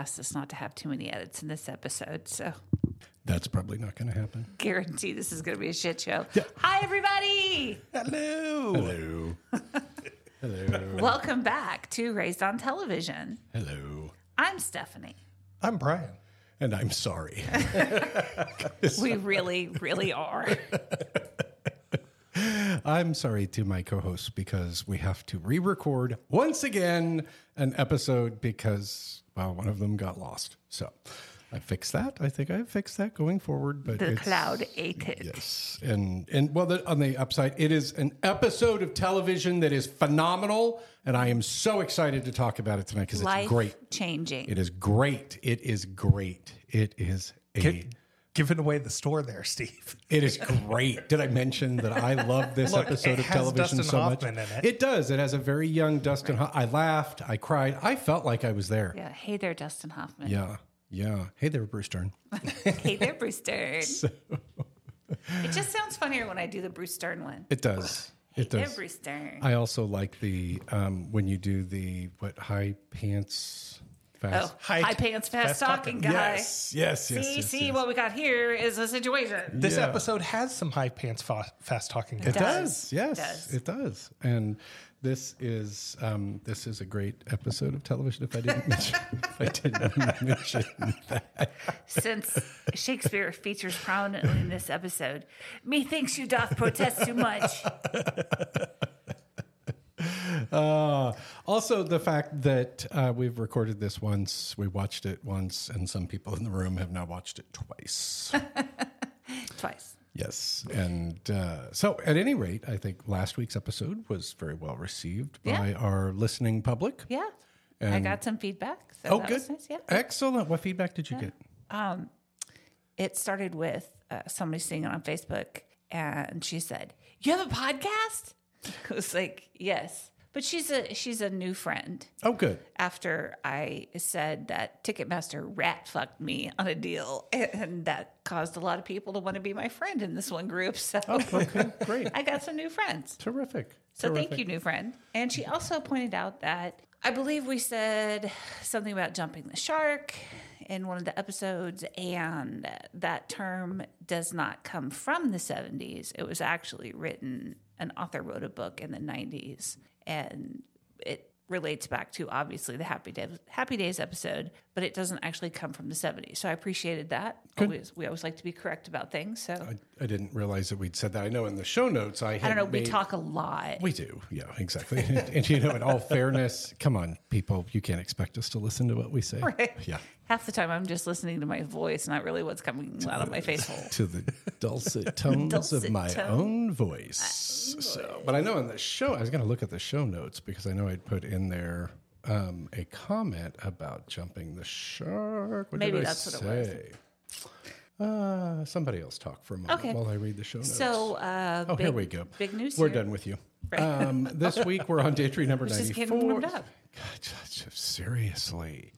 asked us not to have too many edits in this episode, so That's probably not going to happen. guarantee this is going to be a shit show. Hi, everybody! Hello. Hello. Hello. Welcome back to Raised on Television. Hello. I'm Stephanie. I'm Brian. And I'm sorry. We really, really are. I'm sorry to my co hosts because we have to re record once again an episode because, well, one of them got lost. So I fixed that. I think I fixed that going forward. But The cloud ate it. Yes, and and well, the, on the upside, it is an episode of television that is phenomenal, and I am so excited to talk about it tonight because it's great. changing. It is great. It is great. It is a. Gi- giving away the store there, Steve. It is great. Did I mention that I love this Look, episode of television Dustin so Hoffman much? in it. It does. It has a very young Dustin. Ho- I laughed. I cried. I felt like I was there. Yeah. Hey there, Dustin Hoffman. Yeah. Yeah. Hey there, Bruce Stern. Hey there, Bruce Stern. it just sounds funnier when I do the Bruce Stern one. It does. It does. there, Bruce Stern. I also like the um, when you do the what high pants fast. oh, high, High- pants, fast, fast talking talking. guy. Yes, yes, yes. see, yes, see, yes. what we got here is a situation. This Yeah. episode has some high pants, fa- fast talking. It does. does. Yes, does. it does. And this is um, this is a great episode of television. If I didn't mention, if I didn't mention that, Since Shakespeare features prominently in this episode, methinks you doth protest too much. uh, also the fact that uh, we've recorded this once, we watched it once, and some people in the room have now watched it twice. Twice. Yes. And uh, so, at any rate, I think last week's episode was very well received by Yeah. our listening public. Yeah. I got some feedback. So Oh, good. nice. Yeah. Excellent. What feedback did you get? It started with uh, somebody seeing it on Facebook, and she said, "You have a podcast?" I was like, "Yes," but she's a she's a new friend. Oh, good. After I said that Ticketmaster rat fucked me on a deal, and that caused a lot of people to want to be my friend in this one group. So oh, Okay, great. I got some new friends. Terrific. So thank you, new friend. And she also pointed out that I believe we said something about jumping the shark in one of the episodes, and that term does not come from the 70s. It was actually written, an author wrote a book in the 90s, and it relates back to obviously the Happy Days, Happy Days episode, but it doesn't actually come from the 70s. So I appreciated that. Always, we always like to be correct about things. So I, I didn't realize that we'd said that. I know in the show notes I had I don't know, we talk a lot. We do, yeah, exactly. and, and, you know, in all fairness, come on, people, you can't expect us to listen to what we say. Right. Yeah, Half the time I'm just listening to my voice, not really what's coming out of my face hole. to the dulcet tones Dulcet of my tone. own voice. So, but I know in the show, I was going to look at the show notes because I know I'd put in there um, a comment about jumping the shark. What Maybe did I that's what it was. say? Uh, somebody else talk for a moment Okay. while I read the show notes. So, uh, Oh, big, here we go. Big news. We're here. done with you. Um, this week we're on day entry number Just 94. getting warmed up. God, just seriously.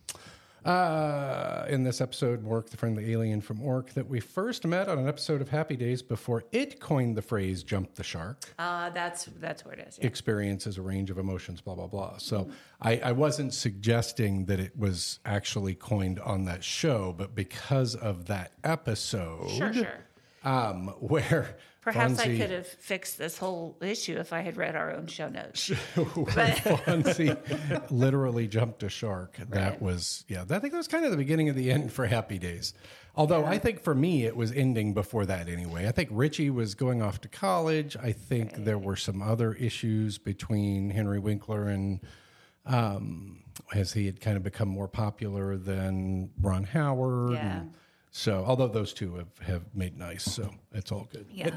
Uh, in this episode, Mork, the friendly alien from Ork, that we first met on an episode of Happy Days before it coined the phrase "jump the shark." Uh, that's that's where it is. Yeah. Experiences a range of emotions, blah blah blah. So I, I wasn't suggesting that it was actually coined on that show, but because of that episode, Sure, sure. um, where Perhaps I could have fixed this whole issue if I had read our own show notes. where Fonzie literally jumped a shark. That was, yeah, I think that was kind of the beginning of the end for Happy Days. Although I think for me, it was ending before that anyway. I think Richie was going off to college. I think there were some other issues between Henry Winkler and um, as he had kind of become more popular than Ron Howard. Yeah. and so, although those two have, have made nice, so it's all good. Yeah. At,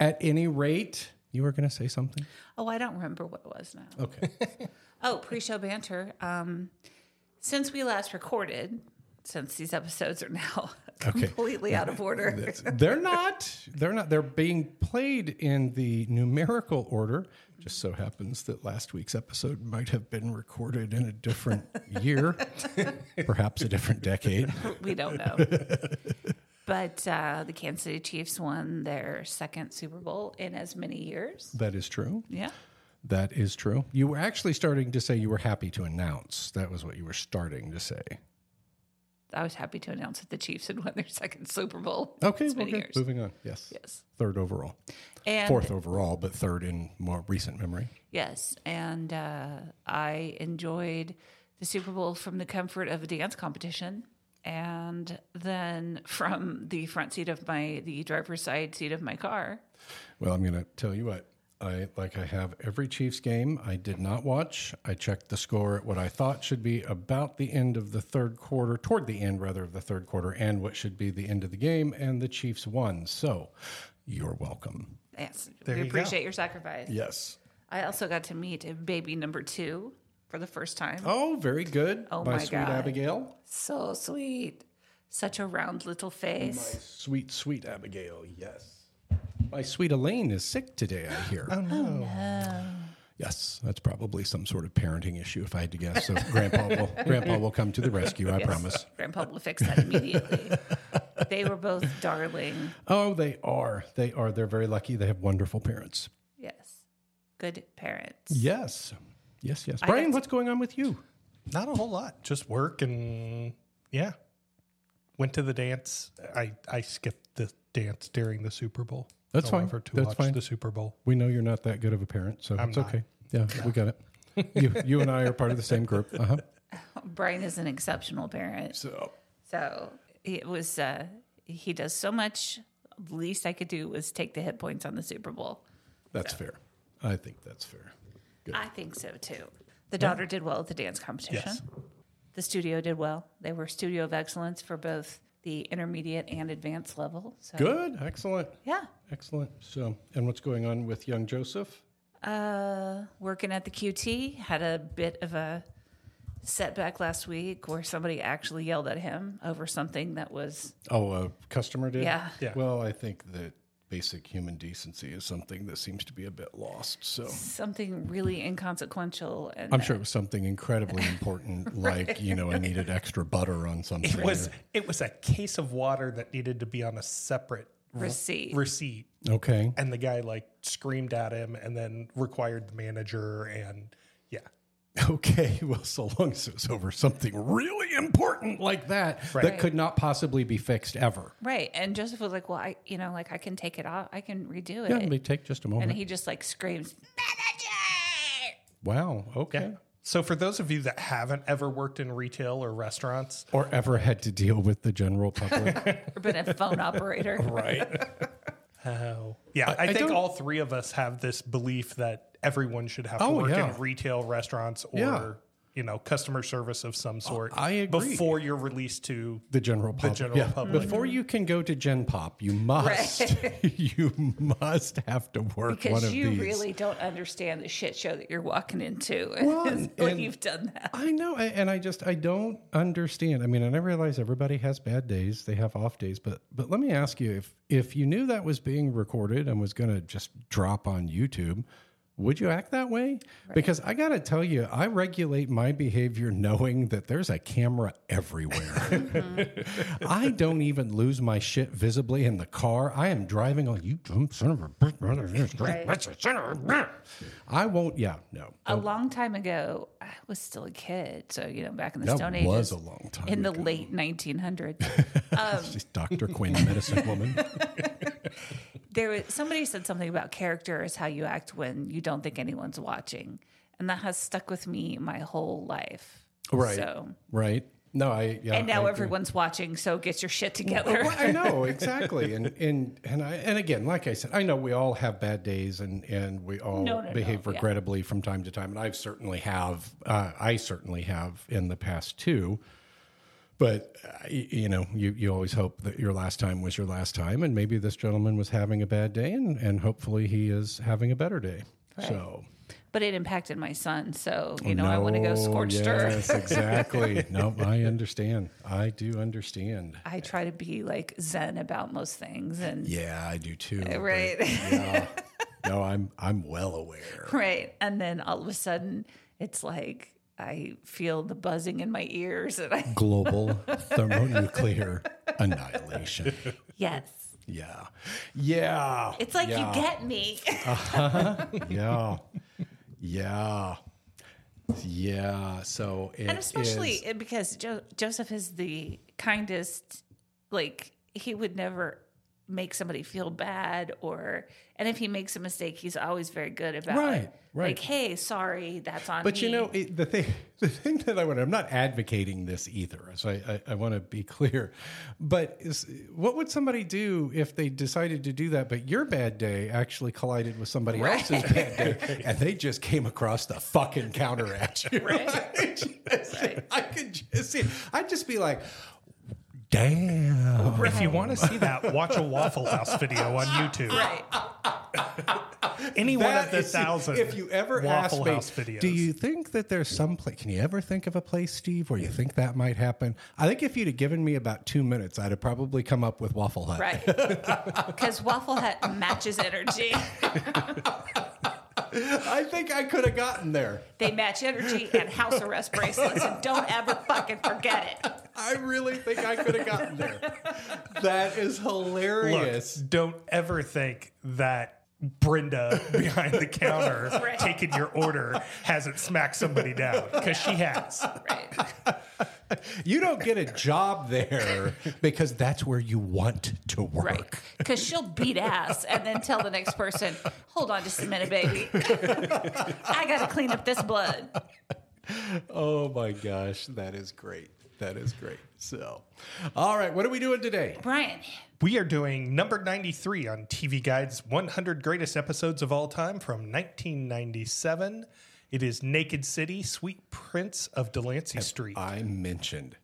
at any rate, you were going to say something? Oh, I don't remember what it was now. Okay. Oh, pre-show banter. Um, since we last recorded, since these episodes are now Okay. completely out of order. They're not. They're not. They're being played in the numerical order. Just so happens that last week's episode might have been recorded in a different year, perhaps a different decade. we don't know. But uh, the Kansas City Chiefs won their second Super Bowl in as many years. That is true. Yeah. That is true. You were actually starting to say you were happy to announce. That was what you were starting to say. I was happy to announce that the Chiefs had won their second Super Bowl. Okay, in as many okay. years. Moving on. Yes. Yes. Third overall. And Fourth overall, but third in more recent memory. Yes, and uh, I enjoyed the Super Bowl from the comfort of a dance competition, and then from the front seat of my the driver's side seat of my car. Well, I'm going to tell you what. I like I have every Chiefs game. I did not watch. I checked the score at what I thought should be about the end of the third quarter, toward the end rather of the third quarter, and what should be the end of the game, and the Chiefs won. So, you're welcome. Yes, There we you go. appreciate your sacrifice. Yes. I also got to meet baby number two for the first time. Oh, very good. Oh my, my sweet God. Abigail. So sweet, such a round little face. Sweet, sweet Abigail. Yes. My sweet Elaine is sick today. I hear. Oh, oh no. Yes, that's probably some sort of parenting issue, if I had to guess. So, Grandpa will Grandpa will come to the rescue. I Yes. promise. Grandpa will fix that immediately. they were both darling. Oh, they are. They are. They're very lucky. They have wonderful parents. Yes, good parents. Yes. Yes, yes. I Brian, got- what's going on with you? Not a whole lot. Just work and yeah. Went to the dance. I I skipped the dance during the Super Bowl. That's fine. However, to That's watch fine. the Super Bowl. We know you're not that good of a parent, so it's not. okay. Yeah, we got it. You, you and I are part of the same group. Uh-huh. Brian is an exceptional parent. So, So it was, uh, he does so much. The least I could do was take the hit points on the Super Bowl. that's fair. I think that's fair. Good. I think so too. The daughter did well at the dance competition. Yes. The studio did well. They were studio of excellence for both the intermediate and advanced level. So Good. Excellent. Yeah. Excellent. So, and what's going on with young Joseph? Uh, working at the QT had a bit of a setback last week where somebody actually yelled at him over something that was Oh, a customer did? Yeah. Yeah. Well, I think that basic human decency is something that seems to be a bit lost. So, something really inconsequential. And I'm sure it was something incredibly important, like, you know, I needed extra butter on something. It was it was a case of water that needed to be on a separate r- Receipt. receipt. Okay. And the guy like screamed at him and then required the manager and yeah. Okay. Well, so long as it was over something really important like that, that could not possibly be fixed ever. Right. And Joseph was like, Well, I, you know, like I can take it off. I can redo it. Yeah, it may take just a moment. and he just like screams, Manager! wow. Okay. Yeah. So for those of you that haven't ever worked in retail or restaurants, Or ever had to deal with the general public. Or been a phone operator. right. Oh. Yeah, I, I think all three of us have this belief that everyone should have to Oh, work yeah. in retail restaurants or Yeah. You know customer service of some oh, sort. I agree. Before you're released to The general public. The general yeah. public. Before you can go to Gen Pop, you must you must have to work one Because of you these. really don't understand the shit show that you're walking into Well, when you've done that. I know, and I just I don't understand. I mean, and I realize everybody has bad days; they have off days. But but let me ask you if if you knew that was being recorded and was going to just drop on YouTube, would you act that way? Because I got to tell you, I regulate my behavior knowing that there's a camera everywhere. Mm-hmm. I don't even lose my shit visibly in the car. I am driving on you son of a bitch, brother. Right. That's a son of a bitch. I won't. Yeah, no. A long time ago, I was still a kid. So, you know, back in the That Stone Age. was Ages. a long time In the late 1900s. Um, She's Dr. Quinn, medicine woman. there was somebody said something about character is how you act when you don't think anyone's watching. And that has stuck with me my whole life. Right. So, Right. No, I yeah. and now I agree. everyone's watching, so get your shit together. Well, I know exactly, and and and I and again, like I said, I know we all have bad days, and and we all No, no, no, behave yeah. regrettably from time to time, and I've certainly have, uh, I certainly have in the past too. But uh, you know, you you always hope that your last time was your last time, and maybe this gentleman was having a bad day, and and hopefully he is having a better day. So. but it impacted my son. So, you know, I want to go scorched earth. Yes, exactly. no, I understand. I do understand. I try to be like zen about most things. And Yeah, I do too. Right. yeah. No, I'm I'm well aware. right. And then all of a sudden, it's like I feel the buzzing in my ears. And I, Global thermonuclear annihilation. yes, Yeah. Yeah. it's like yeah. you get me. Uh-huh. Yeah. Yeah. Yeah. So it and especially is- because jo- Joseph is the kindest. Like he would never make somebody feel bad, or and if he makes a mistake, he's always very good about Right, it. right. Like, hey, sorry, that's on But me. you know, it, the thing, the thing that I want, I'm not advocating this either. So I, I, I want to be clear. But is, what would somebody do if they decided to do that? But your bad day actually collided with somebody else's bad day, and they just came across the fucking counter at you. Right. I, just- I could just see. I'd just be like, damn. If you want to see that, watch a Waffle House video on YouTube. right? Any one of the is- thousand If you ever Waffle ask me, House videos. do you think that there's some place? Can you ever think of a place, Steve, where you think that might happen? I think if you'd have given me about two minutes, I'd have probably come up with Waffle Hut. Right. Because Waffle Hut matches energy. I think I could have gotten there. They match energy and house arrest bracelets, and don't ever fucking forget it. I really think I could have gotten there. That is Look, hilarious. don't ever think that Brenda behind the counter Right. taking your order hasn't smacked somebody down because she has. Right. You don't get a job there because that's where you want to work. Right. Because she'll beat ass and then tell the next person, hold on just a minute, baby. I got to clean up this blood. Oh my gosh, that is great. That is great. So, all right, what are we doing today? Brian, We are doing number 93 on TV Guide's 100 Greatest Episodes of All Time from 1997. It is Naked City, Sweet Prince of Delancey Street. I mentioned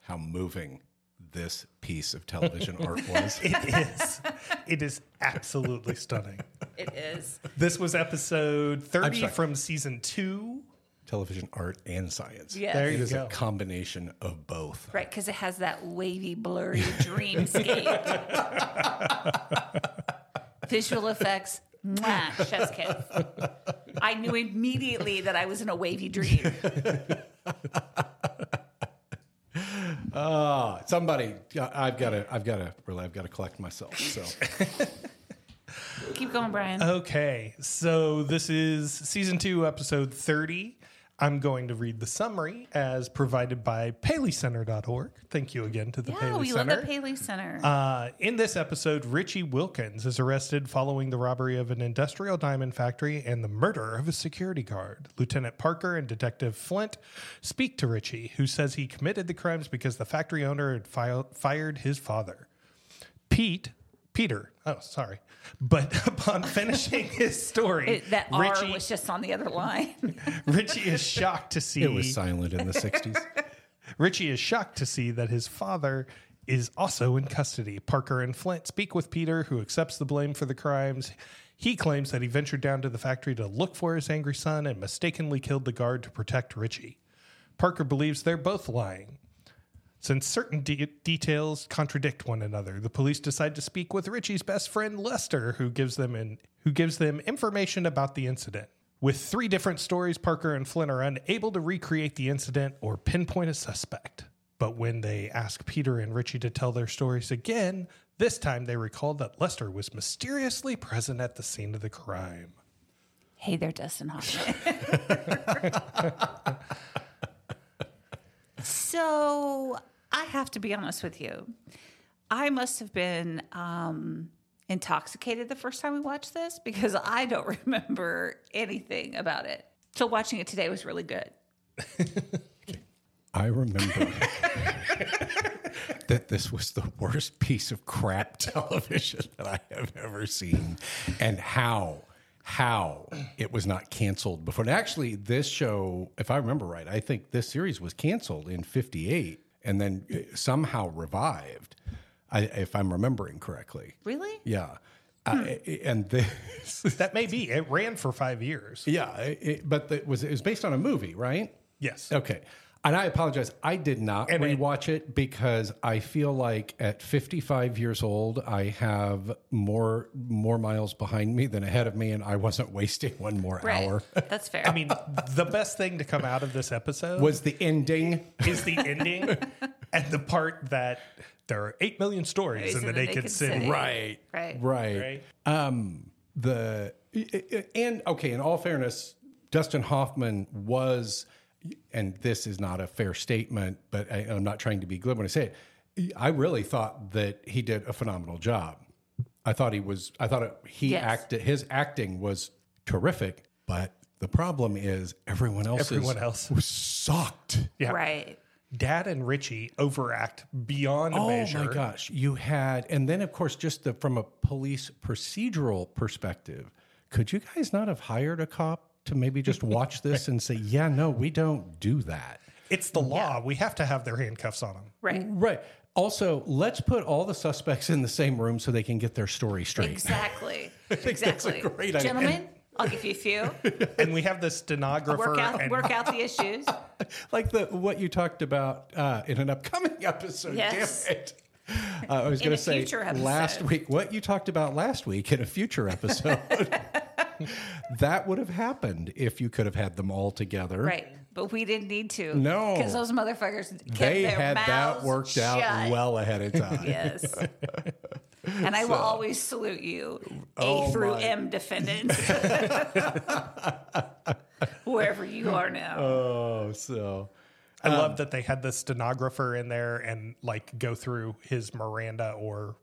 how moving this piece of television art was. It is. It is absolutely stunning. it is. This was episode 30 from season two. Television art and science. Yes. There It you is go. a combination of both. Right, because it has that wavy, blurry dreamscape. Visual effects, mwah, chef's kiss. I knew immediately that I was in a wavy dream. Ah, somebody, I've got to, I've got to, really, I've got to collect myself. So, Keep going, Brian. Okay, so this is season two, episode 30. I'm going to read the summary as provided by PaleyCenter.org. Thank you again to the yeah, Paley we Center. love the Paley Center. Uh, in this episode, Richie Wilkins is arrested following the robbery of an industrial diamond factory and the murder of a security guard. Lieutenant Parker and Detective Flint speak to Richie, who says he committed the crimes because the factory owner had fi- fired his father. Pete, Peter, oh, sorry. But upon finishing his story, It- that R Richie, was just on the other line. Richie is shocked to see it was silent in the 60s. Richie is shocked to see that his father is also in custody. Parker and Flint speak with Peter, who accepts the blame for the crimes. He claims that he ventured down to the factory to look for his angry son and mistakenly killed the guard to protect Richie. Parker believes they're both lying. Since certain de- details contradict one another, the police decide to speak with Richie's best friend Lester, who gives them in, who gives them information about the incident. With three different stories, Parker and Flint are unable to recreate the incident or pinpoint a suspect. But when they ask Peter and Richie to tell their stories again, this time they recall that Lester was mysteriously present at the scene of the crime. hey there, Dustin Hoffman. so I have to be honest with you. I must have been um, intoxicated the first time we watched this because I don't remember anything about it. So watching it today was really good. I remember that this was the worst piece of crap television that I have ever seen, and how how it was not canceled before. And actually, this show, if I remember right, I think this series was canceled in '58 and then uh, somehow revived, I, if I'm remembering correctly. Really? Yeah, uh, and this, That may be. It ran for five years. yeah, it, but it was it was based on a movie, right? Yes. Okay. And I apologize. I did not And it- rewatch it because I feel like at 55 years old, I have more more miles behind me than ahead of me, and I wasn't wasting one more Right. hour. That's fair. I mean, the best thing to come out of this episode Was the ending? is the ending and the part that there are 8 million stories in the Naked, City. Right. Right. Right. Right. Um, the and okay. In all fairness, Dustin Hoffman was, and this is not a fair statement, but I, I'm not trying to be glib when I say it. I really thought that he did a phenomenal job. I thought he was. I thought it, he Yes. acted. His acting was terrific, but the problem is everyone else. Everyone else. was sucked. Yeah. Right. Dad and Richie overact beyond Oh measure. my gosh, you had, and then of course, just the, from a police procedural perspective, could you guys not have hired a cop to maybe just watch this and say, "Yeah, no, we don't do that." It's the law. We have to have their handcuffs on them. Right. Right. Also, let's put all the suspects in the same room so they can get their story straight. Exactly. Exactly. great idea. Gentlemen, I'll give you a few. And we have the stenographer. Work out and work out the issues. Like the what you talked about uh, in an upcoming episode. Yes. Damn it. Uh, I was going to say last week what you talked about last week in a future episode. that would have happened if you could have had them all together. Right. But we didn't need to. No. Because those motherfuckers kept They their had that worked shut. out well ahead of time. Yes. and I will always salute you, A Oh, through my. M defendants. Wherever you are now. Oh, so I love um, that they had the stenographer in there and like go through his Miranda or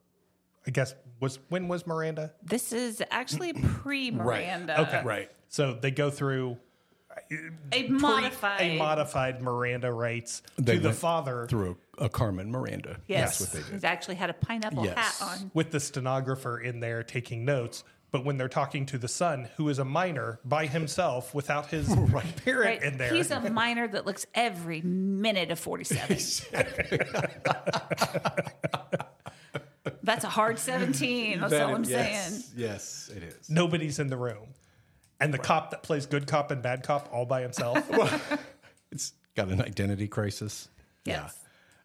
I guess was when was Miranda? this is actually pre Miranda. Okay. right. So they go through A pre- modified. a modified Miranda rights They to the went father through a, a Carmen Miranda. yes. That's what they did. He's actually had a pineapple Yes. hat on. with the stenographer in there taking notes. But when they're talking to the son, who is a minor by himself without his parent Right. in there, He's a minor that looks every minute of 47. That's a hard 17. That's all I'm saying. yes, Yes, it is. nobody's in the room. And the cop that plays good cop and bad cop all by himself. It's got an identity crisis. Yes.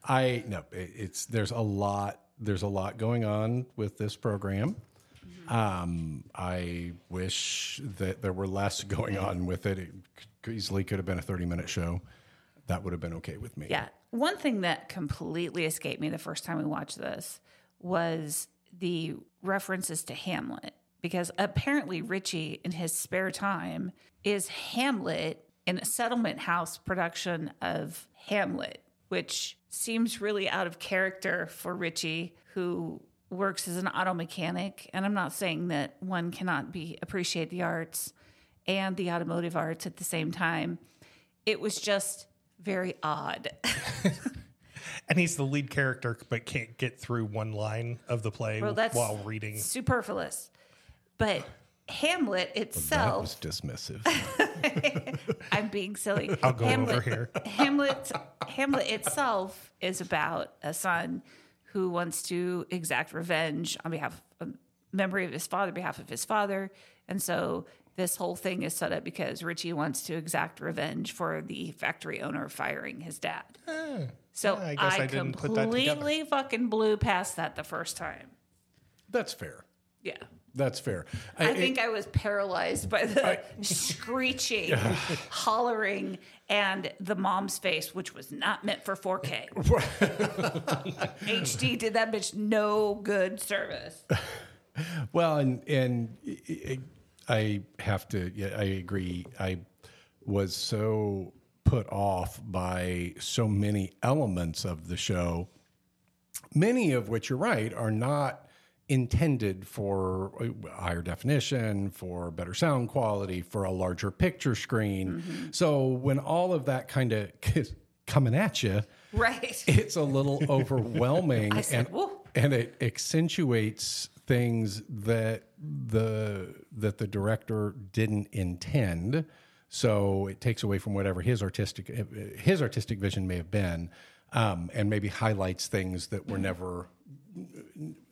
I no, it, it's there's a lot there's a lot going on with this program. Um, I wish that there were less going on with it. It easily could have been a 30 minute show. That would have been okay with me. Yeah. One thing that completely escaped me the first time we watched this was the references to Hamlet. Because apparently Richie, in his spare time, is Hamlet in a settlement house production of Hamlet, which seems really out of character for Richie, who works as an auto mechanic. And I'm not saying that one cannot be appreciate the arts and the automotive arts at the same time. It was just very odd. and he's the lead character, but can't get through one line of the play Well, that's while reading. superfluous. But Hamlet That itself, was dismissive. I'm being silly. I'll go Hamlet, over here. Hamlet, Hamlet itself is about a son who wants to exact revenge on behalf of memory of his father, behalf of his father, and so this whole thing is set up because Richie wants to exact revenge for the factory owner firing his dad. so I guess I, I didn't put that completely fucking blew past that the first time. That's fair. Yeah. That's fair. I think I was paralyzed by the screeching, hollering, and the mom's face, which was not meant for 4K. HD did that bitch no good service. Well, and and i- i- have to. Yeah, I agree. I was so put off by so many elements of the show, many of which you're right are not intended for uh, higher definition, for better sound quality, for a larger picture screen. Mm-hmm. So when all of that kind of is coming at you, Right. it's a little overwhelming said, and, and it accentuates things that the that the director didn't intend so it takes away from whatever his artistic his artistic vision may have been um, and maybe highlights things that were never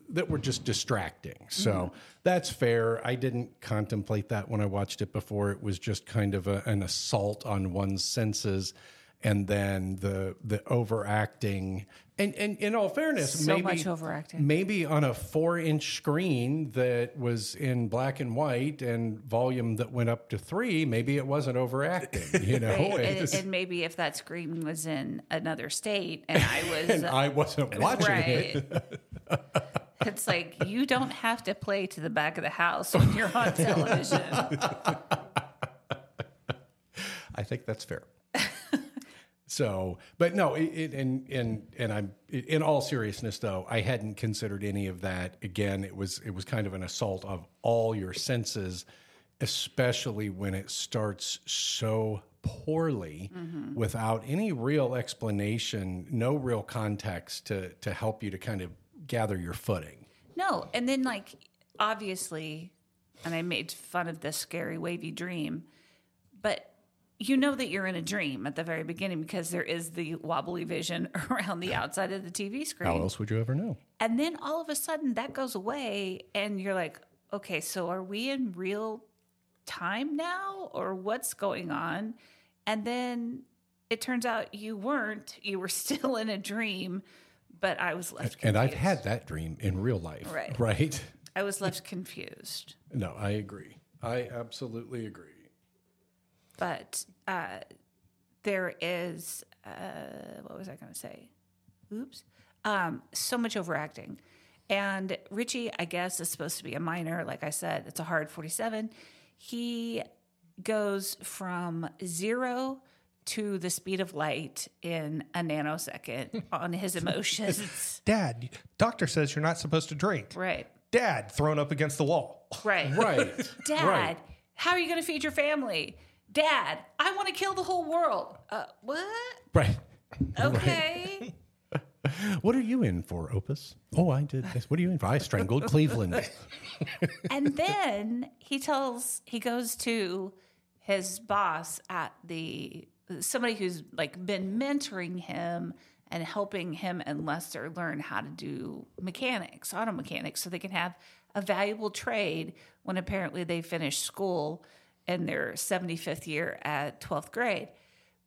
that were just distracting. So that's fair. I didn't contemplate that when I watched it before. It was just kind of a, an assault on one's senses. And then the the overacting, and, and in all fairness, So maybe much overacting. maybe on a four inch screen that was in black and white and volume that went up to three, maybe it wasn't overacting. You know, and, and maybe if that screen was in another state and I was and I wasn't watching it. It's like you don't have to play to the back of the house when you're on television. I think that's fair. So, but no, it, it, and and and I'm in all seriousness though, I hadn't considered any of that. Again, it was it was kind of an assault of all your senses, especially when it starts so poorly mm-hmm. without any real explanation, no real context to to help you to kind of gather your footing. No, and then like obviously, and I made fun of this scary wavy dream, but you know that you're in a dream at the very beginning because there is the wobbly vision around the outside of the TV screen. How else would you ever know? And then all of a sudden that goes away and you're like, okay, so are we in real time now or what's going on? And then it turns out you weren't, you were still in a dream, but I was left confused. And I've had that dream in real life. Right. Right. I was left confused. No, I agree. I absolutely agree. But uh, there is uh, what was I going to say? Oops, um, so much overacting, and Richie, I guess, is supposed to be a minor. Like I said, it's a hard forty-seven. He goes from zero to the speed of light in a nanosecond on his emotions. Dad, doctor says you're not supposed to drink. right, Dad, thrown up against the wall. right, Right. Dad, Right. how are you going to feed your family? Dad, I want to kill the whole world. Uh, what? Right. Okay. What are you in for, Opus? Oh, I did this. What are you in for? I strangled Cleveland. and then he tells he goes to his boss at the somebody who's like been mentoring him and helping him and Lester learn how to do mechanics, auto mechanics, so they can have a valuable trade when apparently they finish school in their 75th year at 12th grade.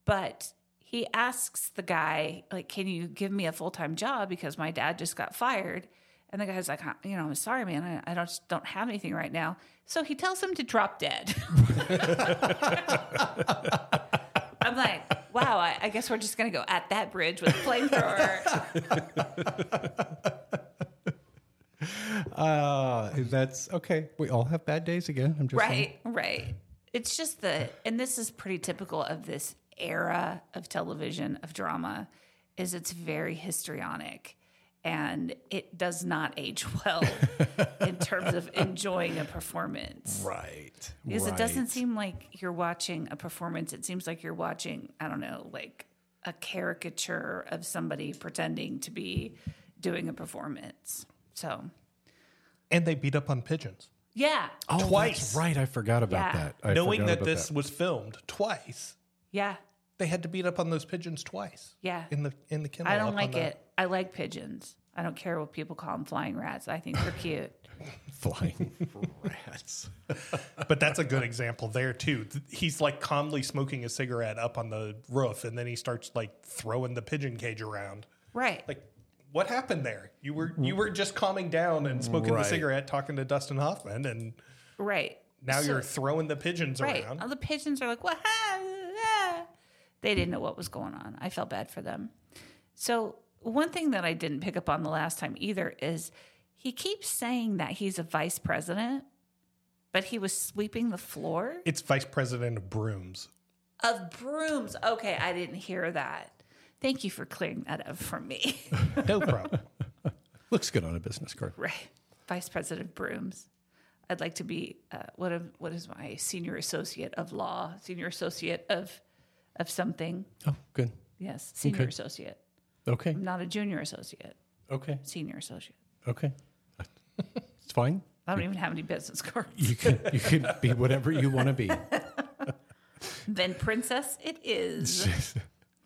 But he asks the guy, like, can you give me a full time job because my dad just got fired? And the guy's like, you know, I'm sorry, man, I, I don't don't have anything right now. So he tells him to drop dead. I'm like, wow, I, I guess we're just gonna go at that bridge with a flamethrower. Uh, that's okay. We all have bad days again. I'm just saying. right, right. It's just the, and this is pretty typical of this era of television of drama, is it's very histrionic. And it does not age well in terms of enjoying a performance. Right. Because it doesn't seem like you're watching a performance. It seems like you're watching, I don't know, like a caricature of somebody pretending to be doing a performance. So, And they beat up on pigeons. Yeah. Oh, that's twice. right. I forgot about Yeah. that. I Knowing forgot that about this was filmed twice, Yeah. they had to beat up on those pigeons twice. Yeah. In the in the kennel. I up don't on like the- it. I like pigeons. I don't care what people call them flying rats. I think they're cute. flying rats. But that's a good example there too. Th- He's like calmly smoking a cigarette up on the roof, and then he starts like throwing the pigeon cage around. Right. Like, what happened there? You were you were mm-hmm. just calming down and smoking Right. the cigarette, talking to Dustin Hoffman, and right. now So- you're throwing the pigeons Right. around. All the pigeons are like, what? Ah. They didn't know what was going on. I felt bad for them. So, one thing that I didn't pick up on the last time either is he keeps saying that he's a vice president, but he was sweeping the floor It's vice president of brooms. of brooms. Okay, I didn't hear that. Thank you for clearing that up for me. No problem. Looks good on a business card. right. Vice president brooms. I'd like to be uh, what, am- what is my senior associate of law, senior associate of of something. Oh, good. Yes, senior Okay. associate. Okay. I'm not a junior associate, Okay. senior associate. Okay. It's fine. I don't even have any business cards. You can you can be whatever you want to be. then princess it is.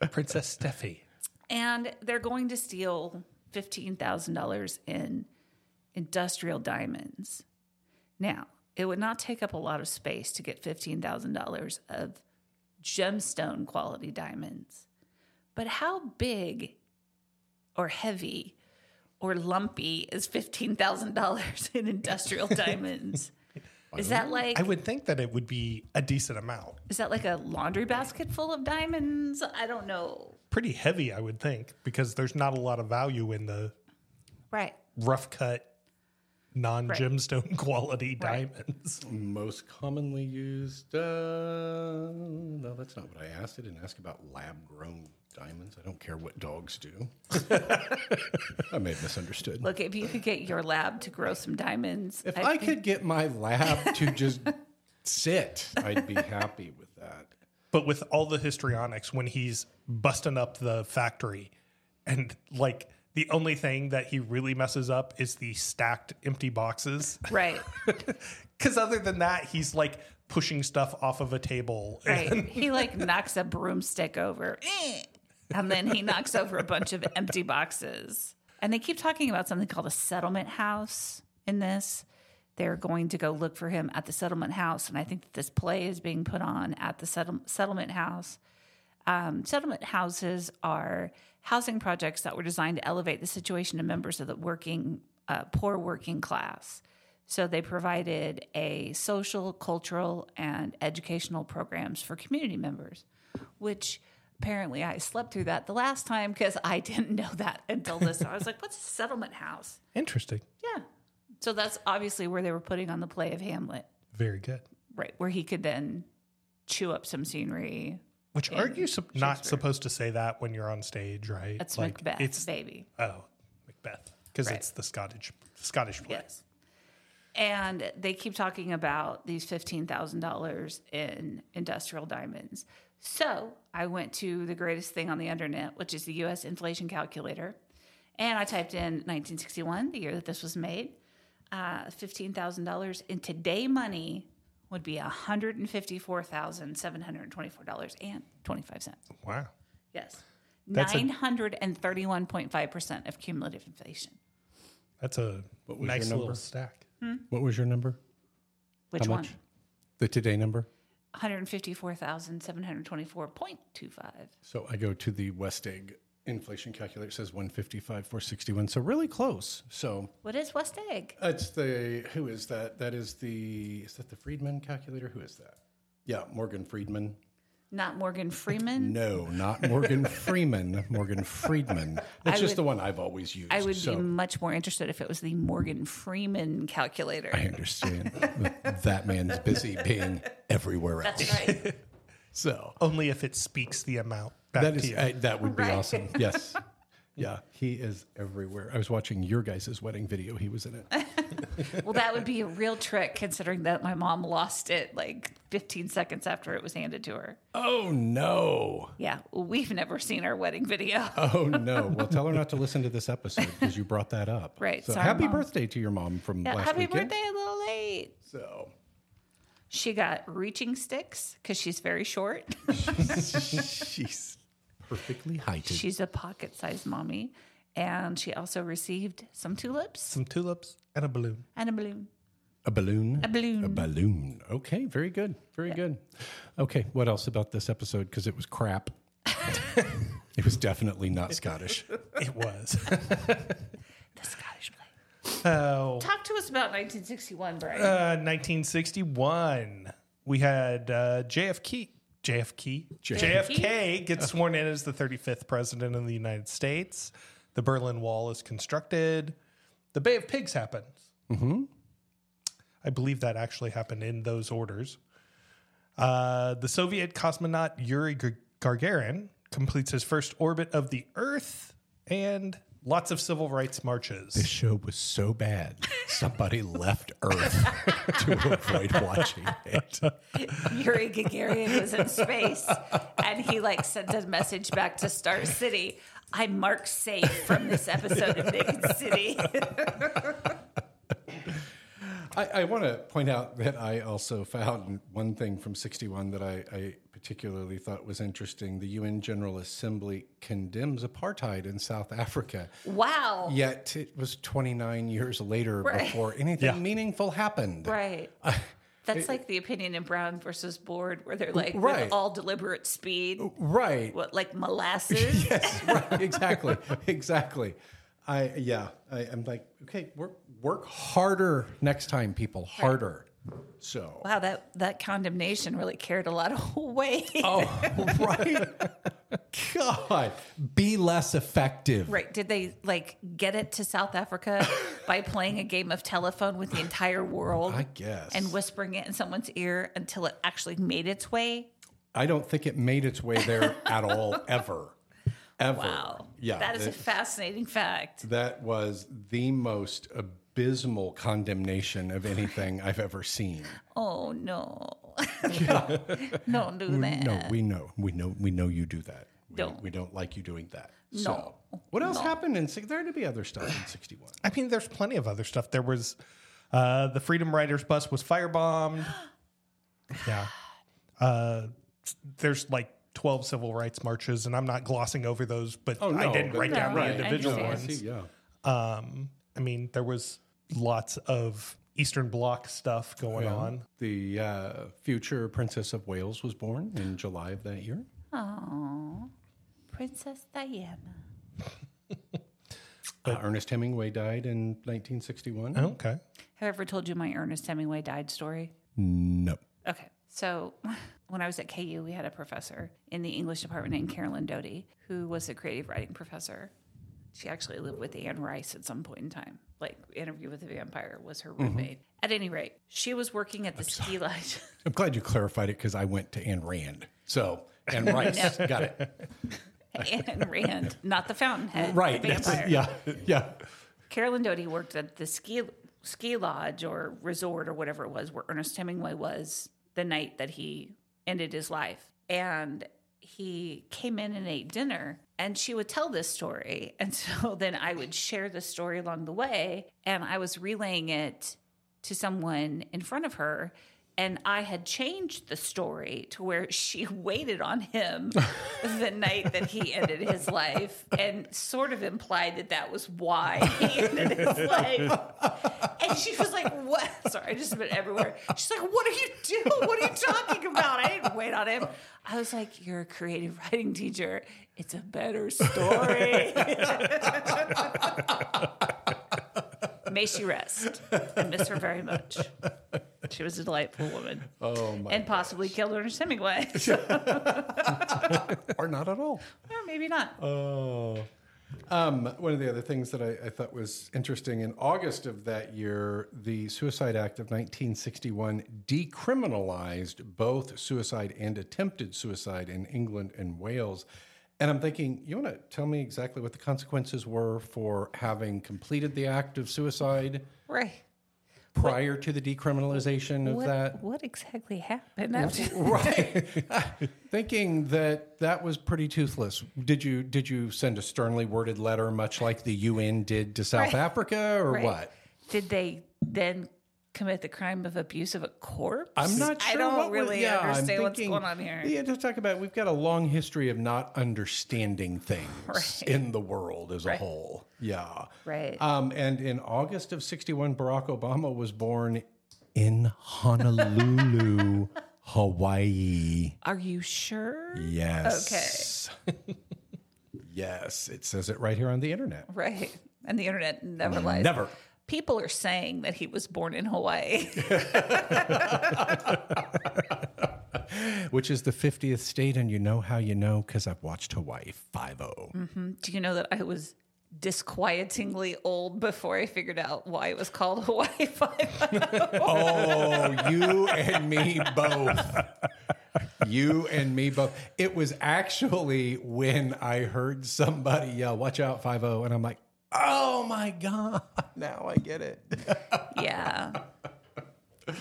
Princess Steffi. and they're going to steal $15,000 in industrial diamonds. Now, it would not take up a lot of space to get $15,000 of gemstone quality diamonds. But how big or heavy or lumpy is $15,000 in industrial diamonds? Is that like I would think that it would be a decent amount. is that like a laundry basket full of diamonds? I don't know. Pretty heavy, I would think, because there's not a lot of value in the Right. rough cut non gemstone quality Right. diamonds. Most commonly used. Uh, no, that's not what I asked. I didn't ask about lab grown diamonds. I don't care what dogs do. I may have misunderstood. Look, if you could get your lab to grow some diamonds, If I I think- could get my lab to just sit, I'd be happy with that. But with all the histrionics, when he's busting up the factory, and like the only thing that he really messes up is the stacked empty boxes. right, Because other than that, he's like pushing stuff off of a table. right, And he like knocks a broomstick over, eh, and then he knocks over a bunch of empty boxes. And they keep talking about something called a settlement house in this. They're going to go look for him at the settlement house, and I think that this play is being put on at the settle- settlement house. Um, settlement houses are housing projects that were designed to elevate the situation of members of the working, uh, poor working class. So they provided a social, cultural, and educational programs for community members, which apparently I slept through that the last time because I didn't know that until this. I was like, what's a settlement house? Interesting. Yeah. So that's obviously where they were putting on the play of Hamlet, Very good. right? Where he could then chew up some scenery. Which aren't you not supposed to say that when you're on stage, right? That's like Macbeth, it's baby. oh Macbeth because Right. it's the Scottish Scottish play. Yes. And they keep talking about these $15,000 in industrial diamonds. So I went to the greatest thing on the internet, which is the US inflation calculator. And I typed in 1961, the year that this was made. Uh, $15,000 in today money would be $154,724.25. Wow. Yes. That's 931.5% of cumulative inflation. That's a What was your nice little number? stack. What was your number? Which How one? much? The today number? 154,724.25. So I go to the West Egg inflation calculator. It says 155, 461. So really close. So What is West Egg? it's the, who is that? That is the, is that the Friedman calculator? Who is that? Yeah, Morgan Friedman. Not Morgan Freeman. No, not Morgan Freeman. Morgan Friedman. That's I just would- the one I've always used. I would so be much more interested if it was the Morgan Freeman calculator. I understand. that man's busy being everywhere else. That's right. So Only if it speaks the amount back that to is you. uh, that would be Right. awesome. Yes. Yeah, he is everywhere. I was watching your guys' wedding video. He was in it. well, that would be a real trick considering that my mom lost it like 15 seconds after it was handed to her. Oh no! Yeah, we've never seen our wedding video. Oh no! Well, tell her not to listen to this episode because you brought that up. Right. So happy Mom. birthday to your mom from Yeah, last happy weekend. birthday, a little late. So She got reaching sticks because she's very short. she's perfectly heighted. she's a pocket sized mommy. And she also received some tulips Some tulips and a balloon. and a balloon. A balloon. A balloon. A balloon. Okay, very good. Very good. Okay, what else about this episode? Because it was crap. it was definitely not Scottish. It was. The Scottish play. oh, Talk to us about 1961, Brian. uh, 1961. We had uh, JFK. JFK. JFK gets sworn in as the 35th president of the United States. The Berlin Wall is constructed. The Bay of Pigs happens. Mm-hmm. I believe that actually happened in those orders. Uh, the Soviet cosmonaut Yuri Gagarin completes his first orbit of the Earth, and lots of civil rights marches. This show was so bad, somebody left Earth to avoid watching it. Yuri Gagarin was in space and he like sent a message back to Star City. I'm marked safe from this episode of Naked City. I, I want to point out that I also found one thing from 61 that I, I particularly thought was interesting. The UN General Assembly condemns apartheid in South Africa, wow. yet it was 29 years later Right. before anything Yeah. meaningful happened. Right. Uh, That's like the opinion in Brown versus Board, where they're like, Right. with all deliberate speed, Right. what, like molasses? Yes, right. Exactly. exactly. I yeah. I, I'm like, okay, work work harder next time, people. Harder. So, Wow, that that condemnation really carried a lot of weight. oh, right. God, be less effective. Right. Did they like get it to South Africa by playing a game of telephone with the entire world I guess. and whispering it in someone's ear until it actually made its way? I don't think it made its way there at all, ever. Ever. Wow. Yeah. That is a fascinating fact. that was the most abysmal condemnation of anything I've ever seen. Oh no. Don't do that. No, we know, we know, we know you do that. We Don't. we don't like you doing that. No. So, what else happened in? six- There had to be other stuff in '61. I mean, there's plenty of other stuff. There was uh, the Freedom Riders bus was firebombed. yeah. Uh, there's like 12 civil rights marches, and I'm not glossing over those, but Oh, I didn't but- write down No, the I individual understand. ones. See, yeah. Um, I mean, there was lots of Eastern Bloc stuff going on. The uh, future Princess of Wales was born in July of that year. Oh, Princess Diana. Uh, Ernest Hemingway died in 1961. Okay. Have I ever told you my Ernest Hemingway died story? No. Okay. So when I was at KU, we had a professor in the English department named Carolyn Doty, who was a creative writing professor. She actually lived with Anne Rice at some point in time. Like Interview with the Vampire was her mm-hmm. roommate. At any rate, she was working at the ski lodge. I'm glad you clarified it because I went to Anne Rand. So, Anne Rice. Got it. Anne Rand, not the Fountainhead. Right. The vampire. Yeah. Yeah. Carolyn Doty worked at the ski ski lodge or resort or whatever it was where Ernest Hemingway was the night that he ended his life. And he came in and ate dinner and she would tell this story. And so then I would share the story along the way and I was relaying it to someone in front of her. And I had changed the story to where she waited on him the night that he ended his life and sort of implied that that was why he ended his life. And she was like, What? Sorry, I just went everywhere. She's like, What are you doing? What are you talking about? I didn't wait on him. I was like, You're a creative writing teacher. It's a better story. May she rest. I miss her very much. She was a delightful woman. Oh, my. And possibly killed Ernest Hemingway. or not at all. or maybe not. Oh. Um, one of the other things that I, I thought was interesting in August of that year, the Suicide Act of 1961 decriminalized both suicide and attempted suicide in England and Wales. And I'm thinking, you want to tell me exactly what the consequences were for having completed the act of suicide right. prior to the decriminalization of What, that? what exactly happened after right thinking that that was pretty toothless did you did you send a sternly worded letter much like the un did to south Right. africa or Right. what Did they then commit the crime of abuse of a corpse? i'm not sure I don't what was- really yeah, I'm understand what's thinking- going on here. yeah just talk about we've got a long history of not understanding things Right. in the world as a whole yeah Right. um, and in august of 61 barack obama was born in honolulu hawaii Are you sure? Yes. Okay. yes, it says it right here on the internet. Right. And the internet never lies. Never. People are saying that he was born in Hawaii. Which is the 50th state, and you know how you know because I've watched Hawaii 5 0. Do you know that I was disquietingly old before I figured out why it was called Hawaii Five? Oh? oh, you and me both. You and me both. It was actually when I heard somebody yell, Watch out, 5 0. And I'm like, Oh my God. Now I get it. yeah.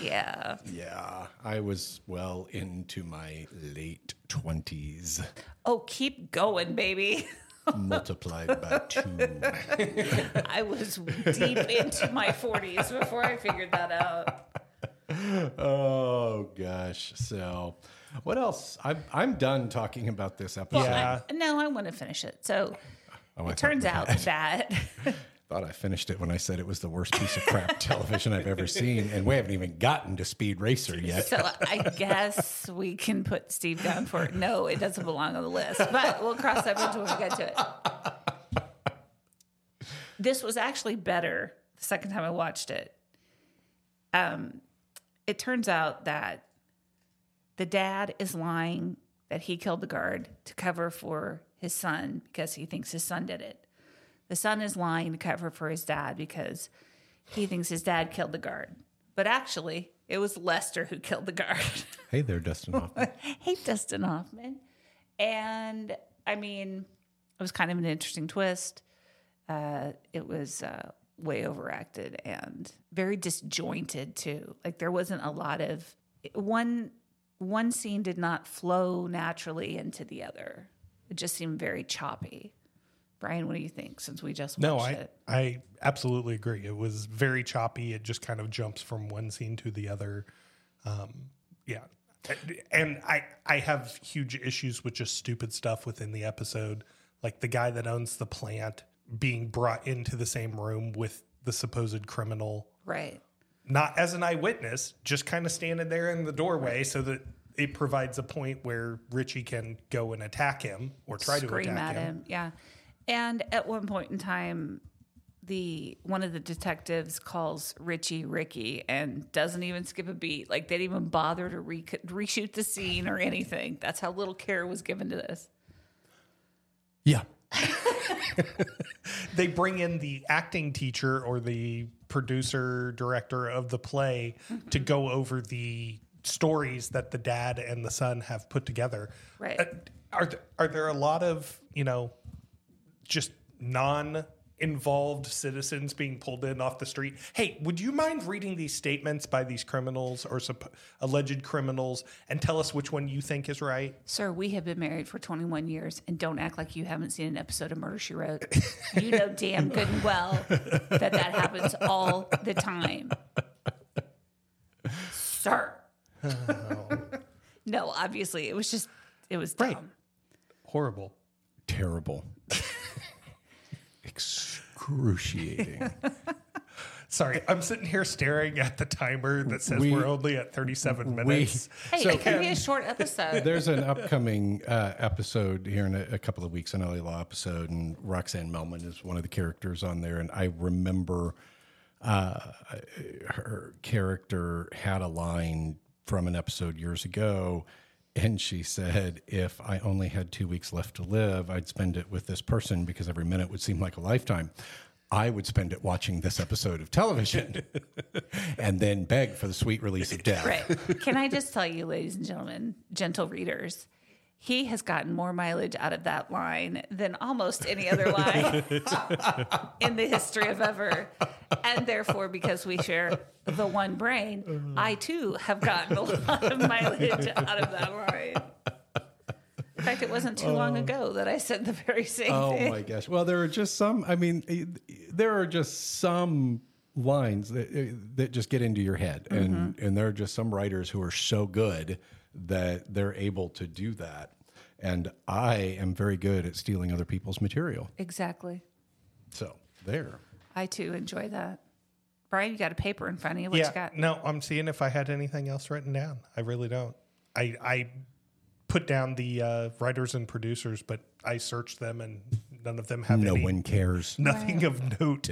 Yeah. yeah, I was well into my late 20s, Oh, keep going, baby. multiplied by two. I was deep into my 40s before I figured that out. Oh gosh. So, what else? I'm I'm done talking about this episode. Yeah. I, no, I want to finish it. So Oh, it turns out that thought I finished it when I said it was the worst piece of crap television I've ever seen, and we haven't even gotten to Speed Racer yet. So I guess we can put Steve down for it. No, it doesn't belong on the list, but we'll cross that bridge when we get to it. This was actually better the second time I watched it. Um, it turns out that the dad is lying that he killed the guard to cover for his son because he thinks his son did it. The son is lying to cover for his dad because he thinks his dad killed the guard. But actually, it was Lester who killed the guard. Hey there, Dustin Hoffman. hey, Dustin Hoffman. And I mean, it was kind of an interesting twist. Uh, it was uh, way overacted and very disjointed too. Like there wasn't a lot of one. One scene did not flow naturally into the other. It just seemed very choppy. Brian, what do you think? Since we just watched No, I, it, I absolutely agree. It was very choppy. It just kind of jumps from one scene to the other. Um, yeah. And I, I have huge issues with just stupid stuff within the episode. Like the guy that owns the plant being brought into the same room with the supposed criminal, right? not as an eyewitness, just kind of standing there in the doorway so that it provides a point where Richie can go and attack him or try to scream attack at him. him. Yeah. And at one point in time, the one of the detectives calls Richie Ricky and doesn't even skip a beat. Like they didn't even bother to re- reshoot the scene or anything. That's how little care was given to this. Yeah. they bring in the acting teacher or the producer director of the play to mm-hmm. go over the stories that the dad and the son have put together. Right. Uh, are th- are there a lot of you know just non involved citizens being pulled in off the street? Hey, would you mind reading these statements by these criminals or supp- alleged criminals and tell us which one you think is right? Sir, we have been married for 21 years and don't act like you haven't seen an episode of Murder She Wrote. you know damn good and well that that happens all the time. Sir. no, obviously it was just, it was dumb. Right. Horrible. Terrible. Excruciating. Sorry, I'm sitting here staring at the timer that says We- we, are only at 37 minutes. Hey, So- it could be a short episode. There's an upcoming uh, episode here in a, a couple of weeks, an LA Law episode, and Roxanne Melman is one of the characters on there. And I remember uh, her character had a line from an episode years ago. And she said, if I only had two weeks left to live, I'd spend it with this person because every minute would seem like a lifetime. I would spend it watching this episode of television and then beg for the sweet release of death. Right. Can I just tell you, ladies and gentlemen, gentle readers, he has gotten more mileage out of that line than almost any other line in the history of ever. And therefore, because we share the one brain, I too have gotten a lot of mileage out of that line. In fact, it wasn't too long ago that I said the very same Oh thing. my gosh! Well, there are just some. I mean, there are just some lines that eh, that just get into your head, and and there are just some writers who are so good that they're able to do that. And I am very good at stealing other people's material. Exactly. So there. I too enjoy that. Brian, you got a paper in front of you. What yeah, you got? no, I'm seeing if I had anything else written down. I really don't. I I put down the uh, writers and producers, but I searched them and none of them have No any, one cares. nothing of note.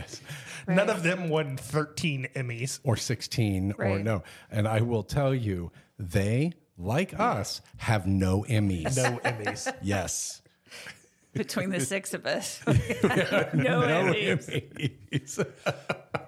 None Right. of them won 13 Emmys. Or 16 or no. And I will tell you, they, like us, have no Emmys. No Emmys. Yes. Between the six of us. no, Emmys. Emmys.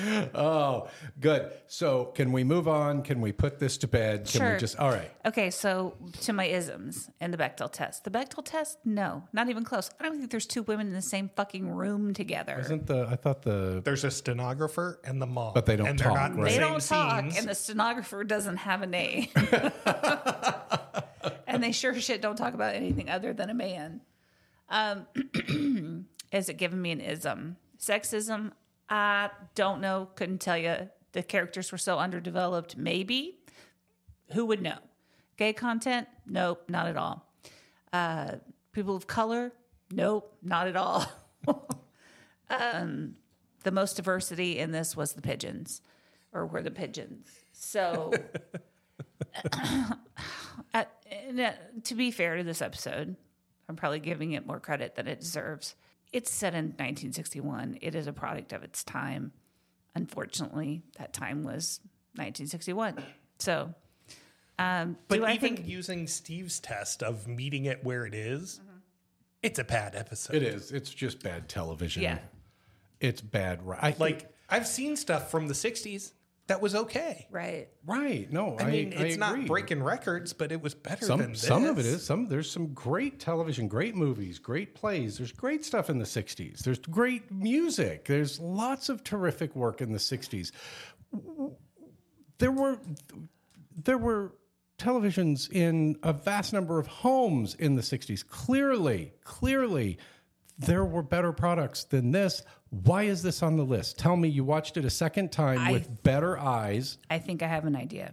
oh, good. So, can we move on? Can we put this to bed? Can Sure. we just, all right. Okay, so to my isms and the Bechdel test. The Bechdel test, no, not even close. I don't think there's two women in the same fucking room together. Isn't the, I thought the, There's a stenographer and the mom. But they don't and they're talk, not right? they same don't talk, scenes. and the stenographer doesn't have a name. and they sure shit don't talk about anything other than a man. Um, is it giving me an ism? Sexism? I don't know. Couldn't tell you. The characters were so underdeveloped. Maybe. Who would know? Gay content? Nope, not at all. Uh, people of color? Nope, not at all. um, the most diversity in this was the pigeons, or were the pigeons. So, at, uh, to be fair to this episode, I'm probably giving it more credit than it deserves. It's set in 1961. It is a product of its time. Unfortunately, that time was 1961. So, um, But do I even think using Steve's test of meeting it where it is, it's a bad episode. It is. It's just bad television. Yeah. It's bad. ri- I, Like I've seen stuff from the '60s that was okay. right? right. No, I mean, it's not agree. breaking records, but it was better Some than this. some of it is. Some there's some great television, great movies, great plays. There's great stuff in the '60s. There's great music. There's lots of terrific work in the '60s. There were there were televisions in a vast number of homes in the '60s. Clearly, clearly, there were better products than this. Why is this on the list? Tell me you watched it a second time with better eyes I think I have an idea.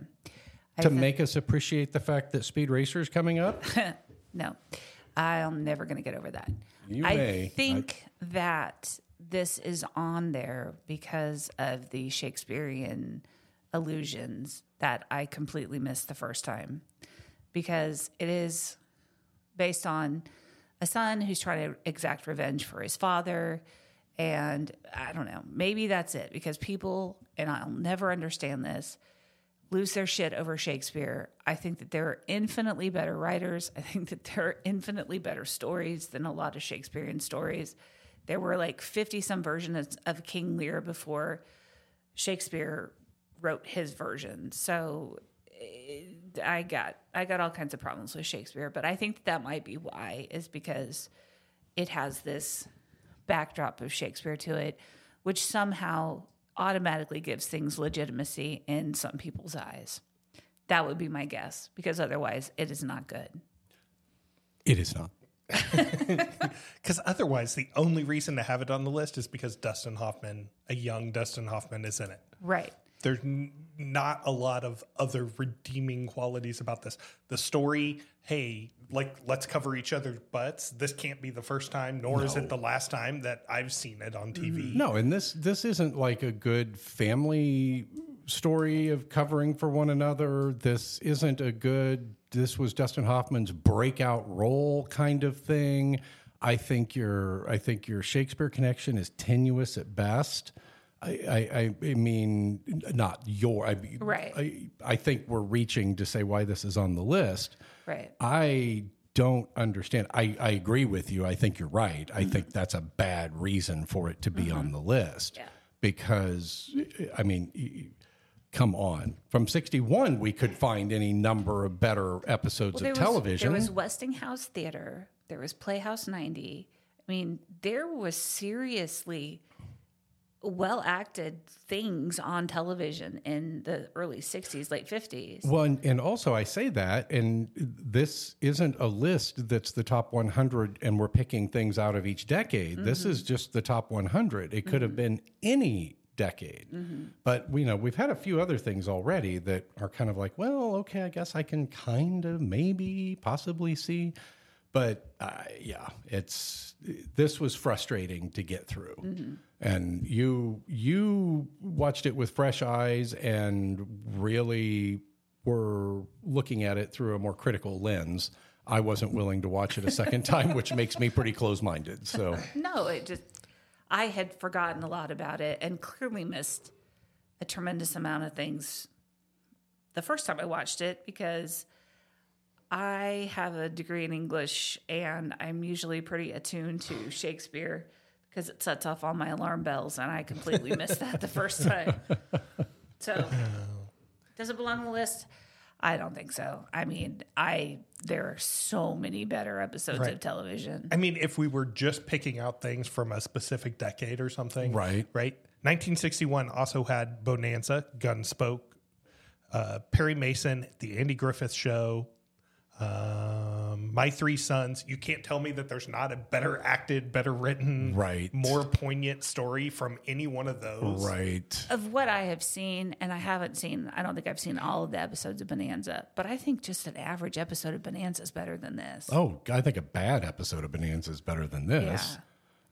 to make us appreciate the fact that Speed Racer is coming up. No, I'm never going to get over that. You I may. think that this is on there because of the Shakespearean allusions that I completely missed the first time. Because it is based on a son who's trying to exact revenge for his father. And I don't know, maybe that's it because people, and I'll never understand this, lose their shit over Shakespeare. I think that there are infinitely better writers. I think that there are infinitely better stories than a lot of Shakespearean stories. There were like 50 some versions of King Lear before Shakespeare wrote his version. So eh, I got I got all kinds of problems with Shakespeare, but I think that might be why is because it has this backdrop of Shakespeare to it, which somehow automatically gives things legitimacy in some people's eyes. That would be my guess, because otherwise it is not good. It is not. Because otherwise, the only reason to have it on the list is because Dustin Hoffman, a young Dustin Hoffman, is in it. Right. There's n- not a lot of other redeeming qualities about this. The story, hey, like let's cover each other's butts. This can't be the first time, nor is it the last time that I've seen it on TV. Mm-hmm. No, and this this isn't like a good family story of covering for one another. This isn't a good this was Dustin Hoffman's breakout role kind of thing. I think your I think your Shakespeare connection is tenuous at best. I, I, I- mean, not your. I, Right. I, I think we're reaching to say why this is on the list. Right. I don't understand. I, I agree with you. I think you're right. I think that's a bad reason for it to be mm-hmm. on the list. Yeah. Because, I mean, come on. From 61, we could find any number of better episodes There of was- television. there was Westinghouse Theater. There was Playhouse 90. I mean, there was seriously well acted things on television in the early 60s, late 50s. Well, and, and also I say that, and this isn't a list that's the top 100, and we're picking things out of each decade. This mm-hmm. is just the top 100. It could have mm-hmm. been any decade, mm-hmm. but you know we've had a few other things already that are kind of like, well, okay, I guess I can kind of maybe possibly see, but uh, yeah, it's this was frustrating to get through. And you you watched it with fresh eyes and really were looking at it through a more critical lens. I wasn't willing to watch it a second time, which makes me pretty close minded. So No, it just, I had forgotten a lot about it and clearly missed a tremendous amount of things the first time I watched it because I have a degree in English and I'm usually pretty attuned to Shakespeare because it sets off all my alarm bells and I completely missed that the first time. So, does it belong on the list? I don't think so. I mean, I there are so many better episodes Right. of television. I mean, if we were just picking out things from a specific decade or something, Right. Right. 1961 also had Bonanza, Gunsmoke, uh, Perry Mason, The Andy Griffith Show, um, My Three Sons. You can't tell me that there's not a better acted, better written, Right. more poignant story from any one of those. right, of what I have seen, and I haven't seen, I don't think I've seen all of the episodes of Bonanza, but I think just an average episode of Bonanza is better than this. oh, I think a bad episode of Bonanza is better than this.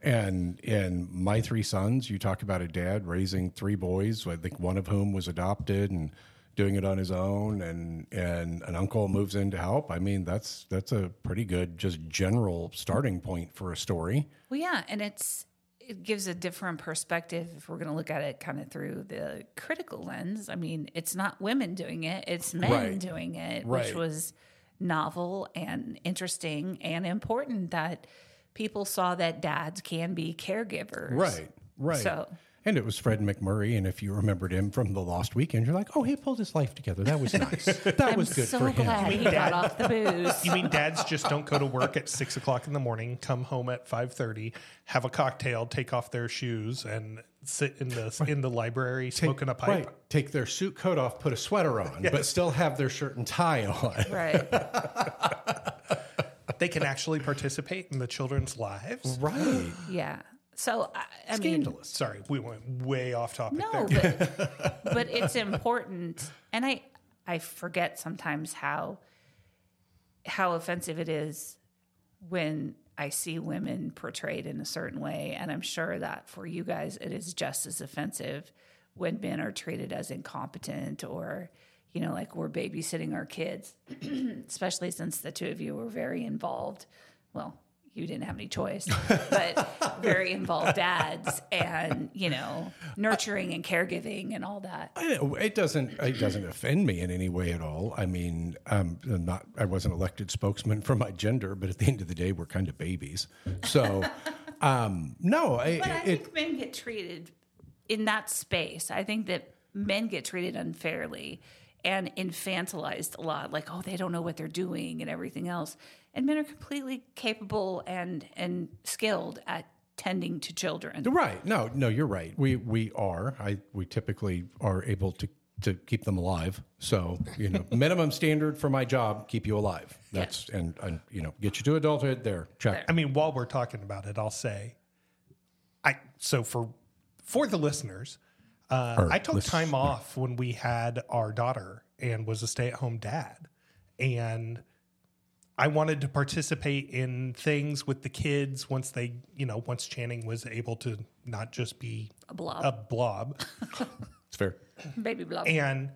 And in My Three Sons, you talk about a dad raising three boys. I think one of whom was adopted and doing it on his own, and and an uncle moves in to help. I mean, that's that's a pretty good, just general starting point for a story. Well, yeah, and it's it gives a different perspective if we're going to look at it kind of through the critical lens. I mean, it's not women doing it, it's men Right. doing it, Right. which was novel and interesting and important that people saw that dads can be caregivers. Right, right. So- and it was Fred MacMurray, and if you remembered him from the Lost Weekend, you're like, oh, he pulled his life together. That was nice. That I'm was good so for him. glad he got off the booze. You mean dads just don't go to work at six o'clock in the morning, come home at five thirty, have a cocktail, take off their shoes, and sit in the in the library smoking a pipe? Right. Take their suit coat off, put a sweater on, but still have their shirt and tie on. right. They can actually participate in the children's lives. Right. Yeah. So I, I mean, Scandalous. Sorry, we went way off topic No, there. but but it's important, and I I forget sometimes how how offensive it is when I see women portrayed in a certain way, and I'm sure that for you guys it is just as offensive when men are treated as incompetent or you know like we're babysitting our kids, especially since the two of you were very involved. Well, you didn't have any choice, but very involved dads and, you know, nurturing and caregiving and all that. Know, It doesn't. It doesn't offend me in any way at all. I mean, um, I'm not. I wasn't elected spokesman for my gender, but at the end of the day, we're kind of babies. So, um, no, I, But I it, think men get treated in that space. I think that men get treated unfairly and infantilized a lot. Like, oh, they don't know what they're doing and everything else. And men are completely capable and and skilled at tending to children. Right. No, no, you're right. We we are. I we typically are able to to keep them alive. So, you know, minimum standard for my job, keep you alive. That's and, and you know, get you to adulthood there. Check. I mean, while we're talking about it, I'll say, I so for for the listeners, uh, I took listen- time off when we had our daughter and was a stay at home dad, and I wanted to participate in things with the kids once they, you know, once Channing was able to not just be A blob. a blob, It's fair. Baby blob. and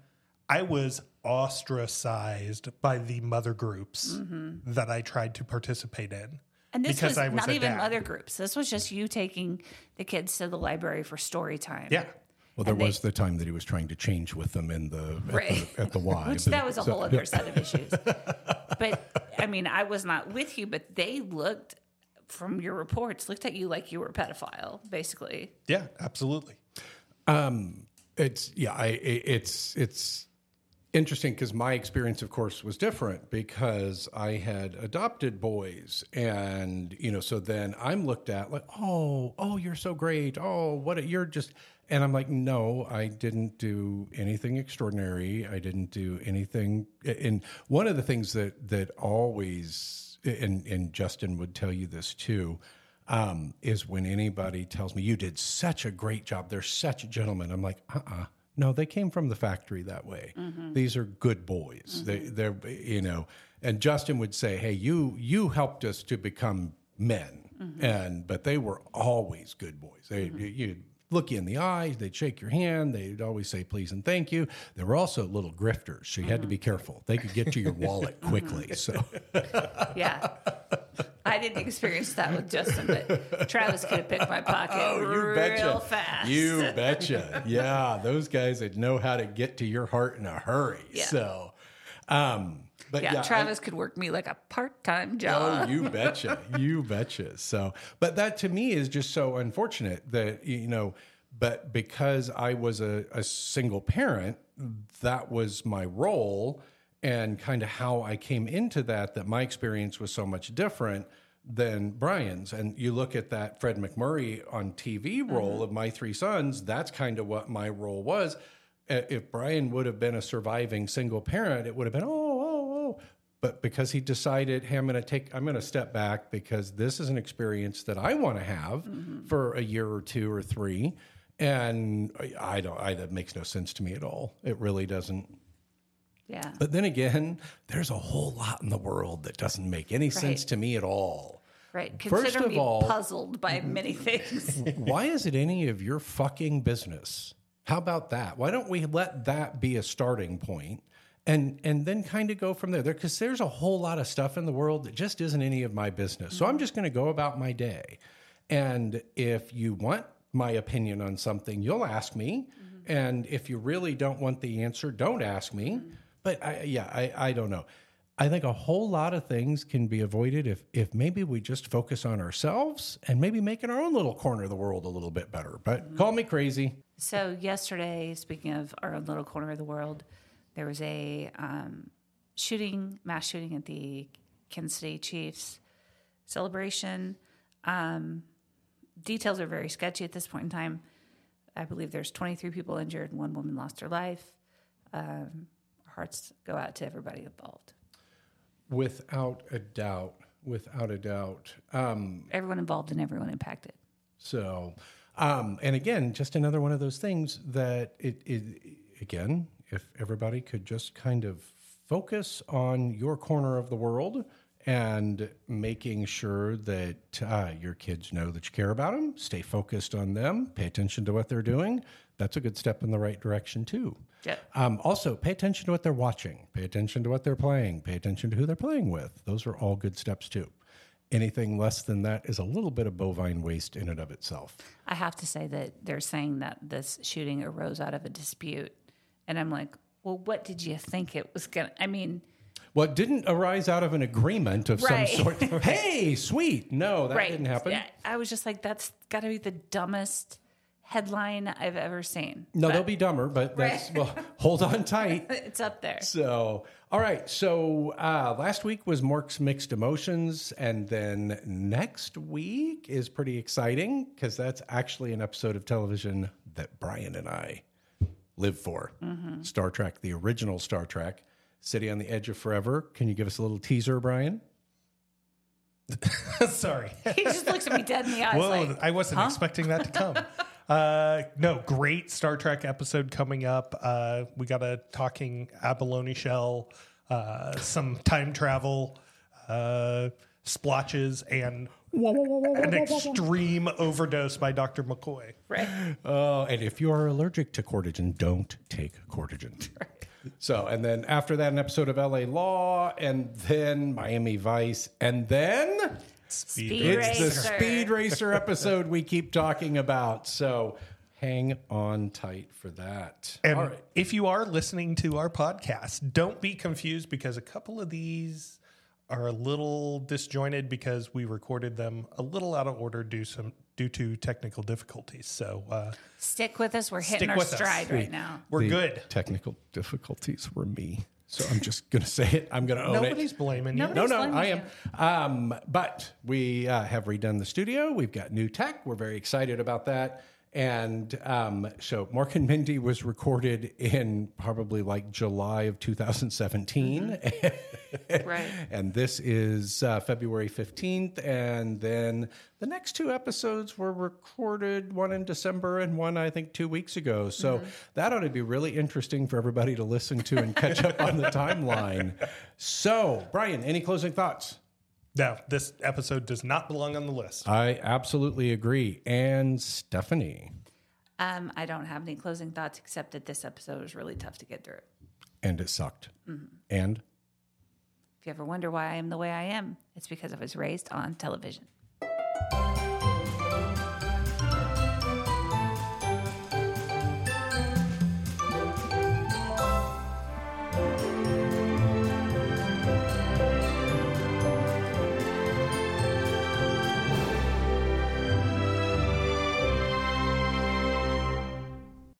I was ostracized by the mother groups Mm-hmm. that I tried to participate in. And this because was, I was not even dad. mother groups. This was just you taking the kids to the library for story time. Yeah. Well, there And they- was the time that he was trying to change with them in the at, Right. the, at the Y. Which but- that was a so- whole other set of issues. But I mean, I was not with you, but they looked from your reports, looked at you like you were a pedophile, basically. Yeah, absolutely. Um, it's yeah, I it- it's it's interesting because my experience, of course, was different because I had adopted boys, and you know, so then I'm looked at like, oh, oh, you're so great, oh, what a, you're just, and I'm like, no, I didn't do anything extraordinary, I didn't do anything, and one of the things that that always, and and Justin would tell you this too um, is when anybody tells me you did such a great job. They're such a gentleman. I'm like, uh, uh no, they came from the factory that way. These are good boys. They, they're, you know. And Justin would say, hey, you you helped us to become men, and but they were always good boys. They you, you'd look you in the eye, they'd shake your hand, they'd always say please and thank you. They were also little grifters, so you had to be careful. They could get to your wallet quickly. So. Yeah. I didn't experience that with Justin, but Travis could have picked my pocket real fast. Oh, You betcha. Yeah, those guys that know how to get to your heart in a hurry. Yeah. So, um, but yeah, yeah, I- Travis could work me like a part-time oh, job. Oh, you betcha. You betcha. So, but that to me is just so unfortunate that, you know, but because I was a, a single parent, that was my role and kind of how I came into that, that my experience was so much different than Brian's. And you look at that Fred MacMurray on TV role mm-hmm. of My Three Sons, that's kind of what my role was. If Brian would have been a surviving single parent, it would have been, oh, oh, oh but because he decided hey i'm going to take i'm going to step back because this is an experience that i want to have mm-hmm. for a year or two or three and I- i don't I, that makes no sense to me at all it really doesn't yeah. but then again there's a whole lot in the world that doesn't make any sense to me at all Right. First of me all- puzzled by many things. why is it any of your fucking business? How about that? Why don't we let that be a starting point and and then kind of go from there? Because there's a whole lot of stuff in the world that just isn't any of my business. So I'm just going to go about my day. And if you want my opinion on something, you'll ask me. Mm-hmm. And if you really don't want the answer, don't ask me. Mm-hmm. But I, yeah, I, I don't know. I think a whole lot of things can be avoided if if maybe we just focus on ourselves and maybe making our own little corner of the world a little bit better. But mm-hmm. call me crazy. So yesterday, speaking of our own little corner of the world, there was a um, shooting, mass shooting at the Kansas City Chiefs celebration. Um, details are very sketchy at this point in time. I believe there's 23 people injured and one woman lost her life. Um, our hearts go out to everybody involved. Without a doubt. Without a doubt. Um, Everyone involved and everyone impacted. So, um, and again, just another one of those things that it, it, again, if everybody could just kind of focus on your corner of the world and making sure that uh, your kids know that you care about them, stay focused on them, pay attention to what they're doing, that's a good step in the right direction, too. Yep. Um, also, pay attention to what they're watching, pay attention to what they're playing, pay attention to who they're playing with. Those are all good steps, too. Anything less than that is a little bit of bovine waste in and of itself. I have to say that they're saying that this shooting arose out of a dispute. And I'm like, well, what did you think it was going to? I mean, Well, it didn't arise out of an agreement of Right. some sort. hey, sweet. No, that right. didn't happen. Yeah, I was just like, that's got to be the dumbest headline I've ever seen. No, they'll be dumber, but that's, well, hold on tight. It's up there. So, all right. So, uh, last week was Mork's mixed emotions. And then next week is pretty exciting because that's actually an episode of television that Brian and I live for Star Trek, the original Star Trek, City on the Edge of Forever. Can you give us a little teaser, Brian? Sorry. He just looks at me dead in the eyes. Whoa, like, I wasn't expecting that to come. uh, no, great Star Trek episode coming up. Uh, we got a talking abalone shell, uh, some time travel, uh, splotches, and an extreme overdose by Dr. McCoy. right. Oh, and if you are allergic to cortigen, don't take cortigen. So, and then after that, an episode of LA Law, and then Miami Vice, and then Speed it's the Speed Racer episode we keep talking about. So, hang on tight for that. And All right. if you are listening to our podcast, don't be confused because a couple of these are a little disjointed because we recorded them a little out of order due some due to technical difficulties. So uh, Stick with us. We're hitting Stick our with us. stride right now. we're The good. Technical difficulties were me. So, I'm just going to say it. I'm going to own it. Nobody's blaming you. Nobody- No, no, I am. Um, but we uh, have redone the studio. We've got new tech. We're very excited about that. And um, so Mork and Mindy was recorded in probably like July of 2017. Right. and this is uh, February 15th. And then the next two episodes were recorded, one in December and one, I think, two weeks ago. So that ought to be really interesting for everybody to listen to and catch up on the timeline. So, Brian, any closing thoughts? No, this episode does not belong on the list. I absolutely agree. And Stephanie. Um, I don't have any closing thoughts except that this episode was really tough to get through. And it sucked. And If you ever wonder why I am the way I am, it's because I was raised on television.